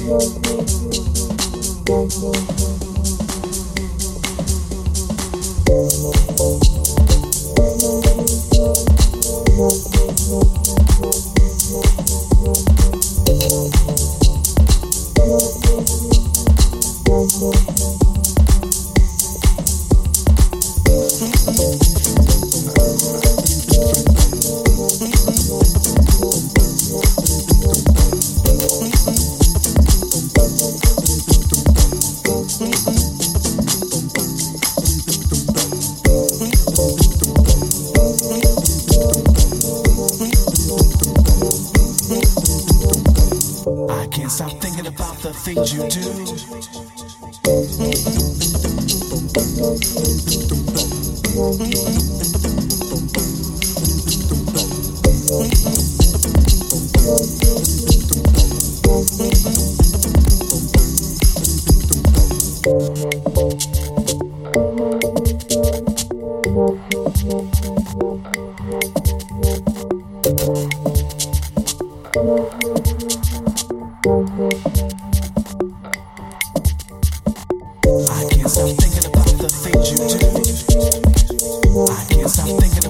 Thank you. stop thinking about the things you do. thinking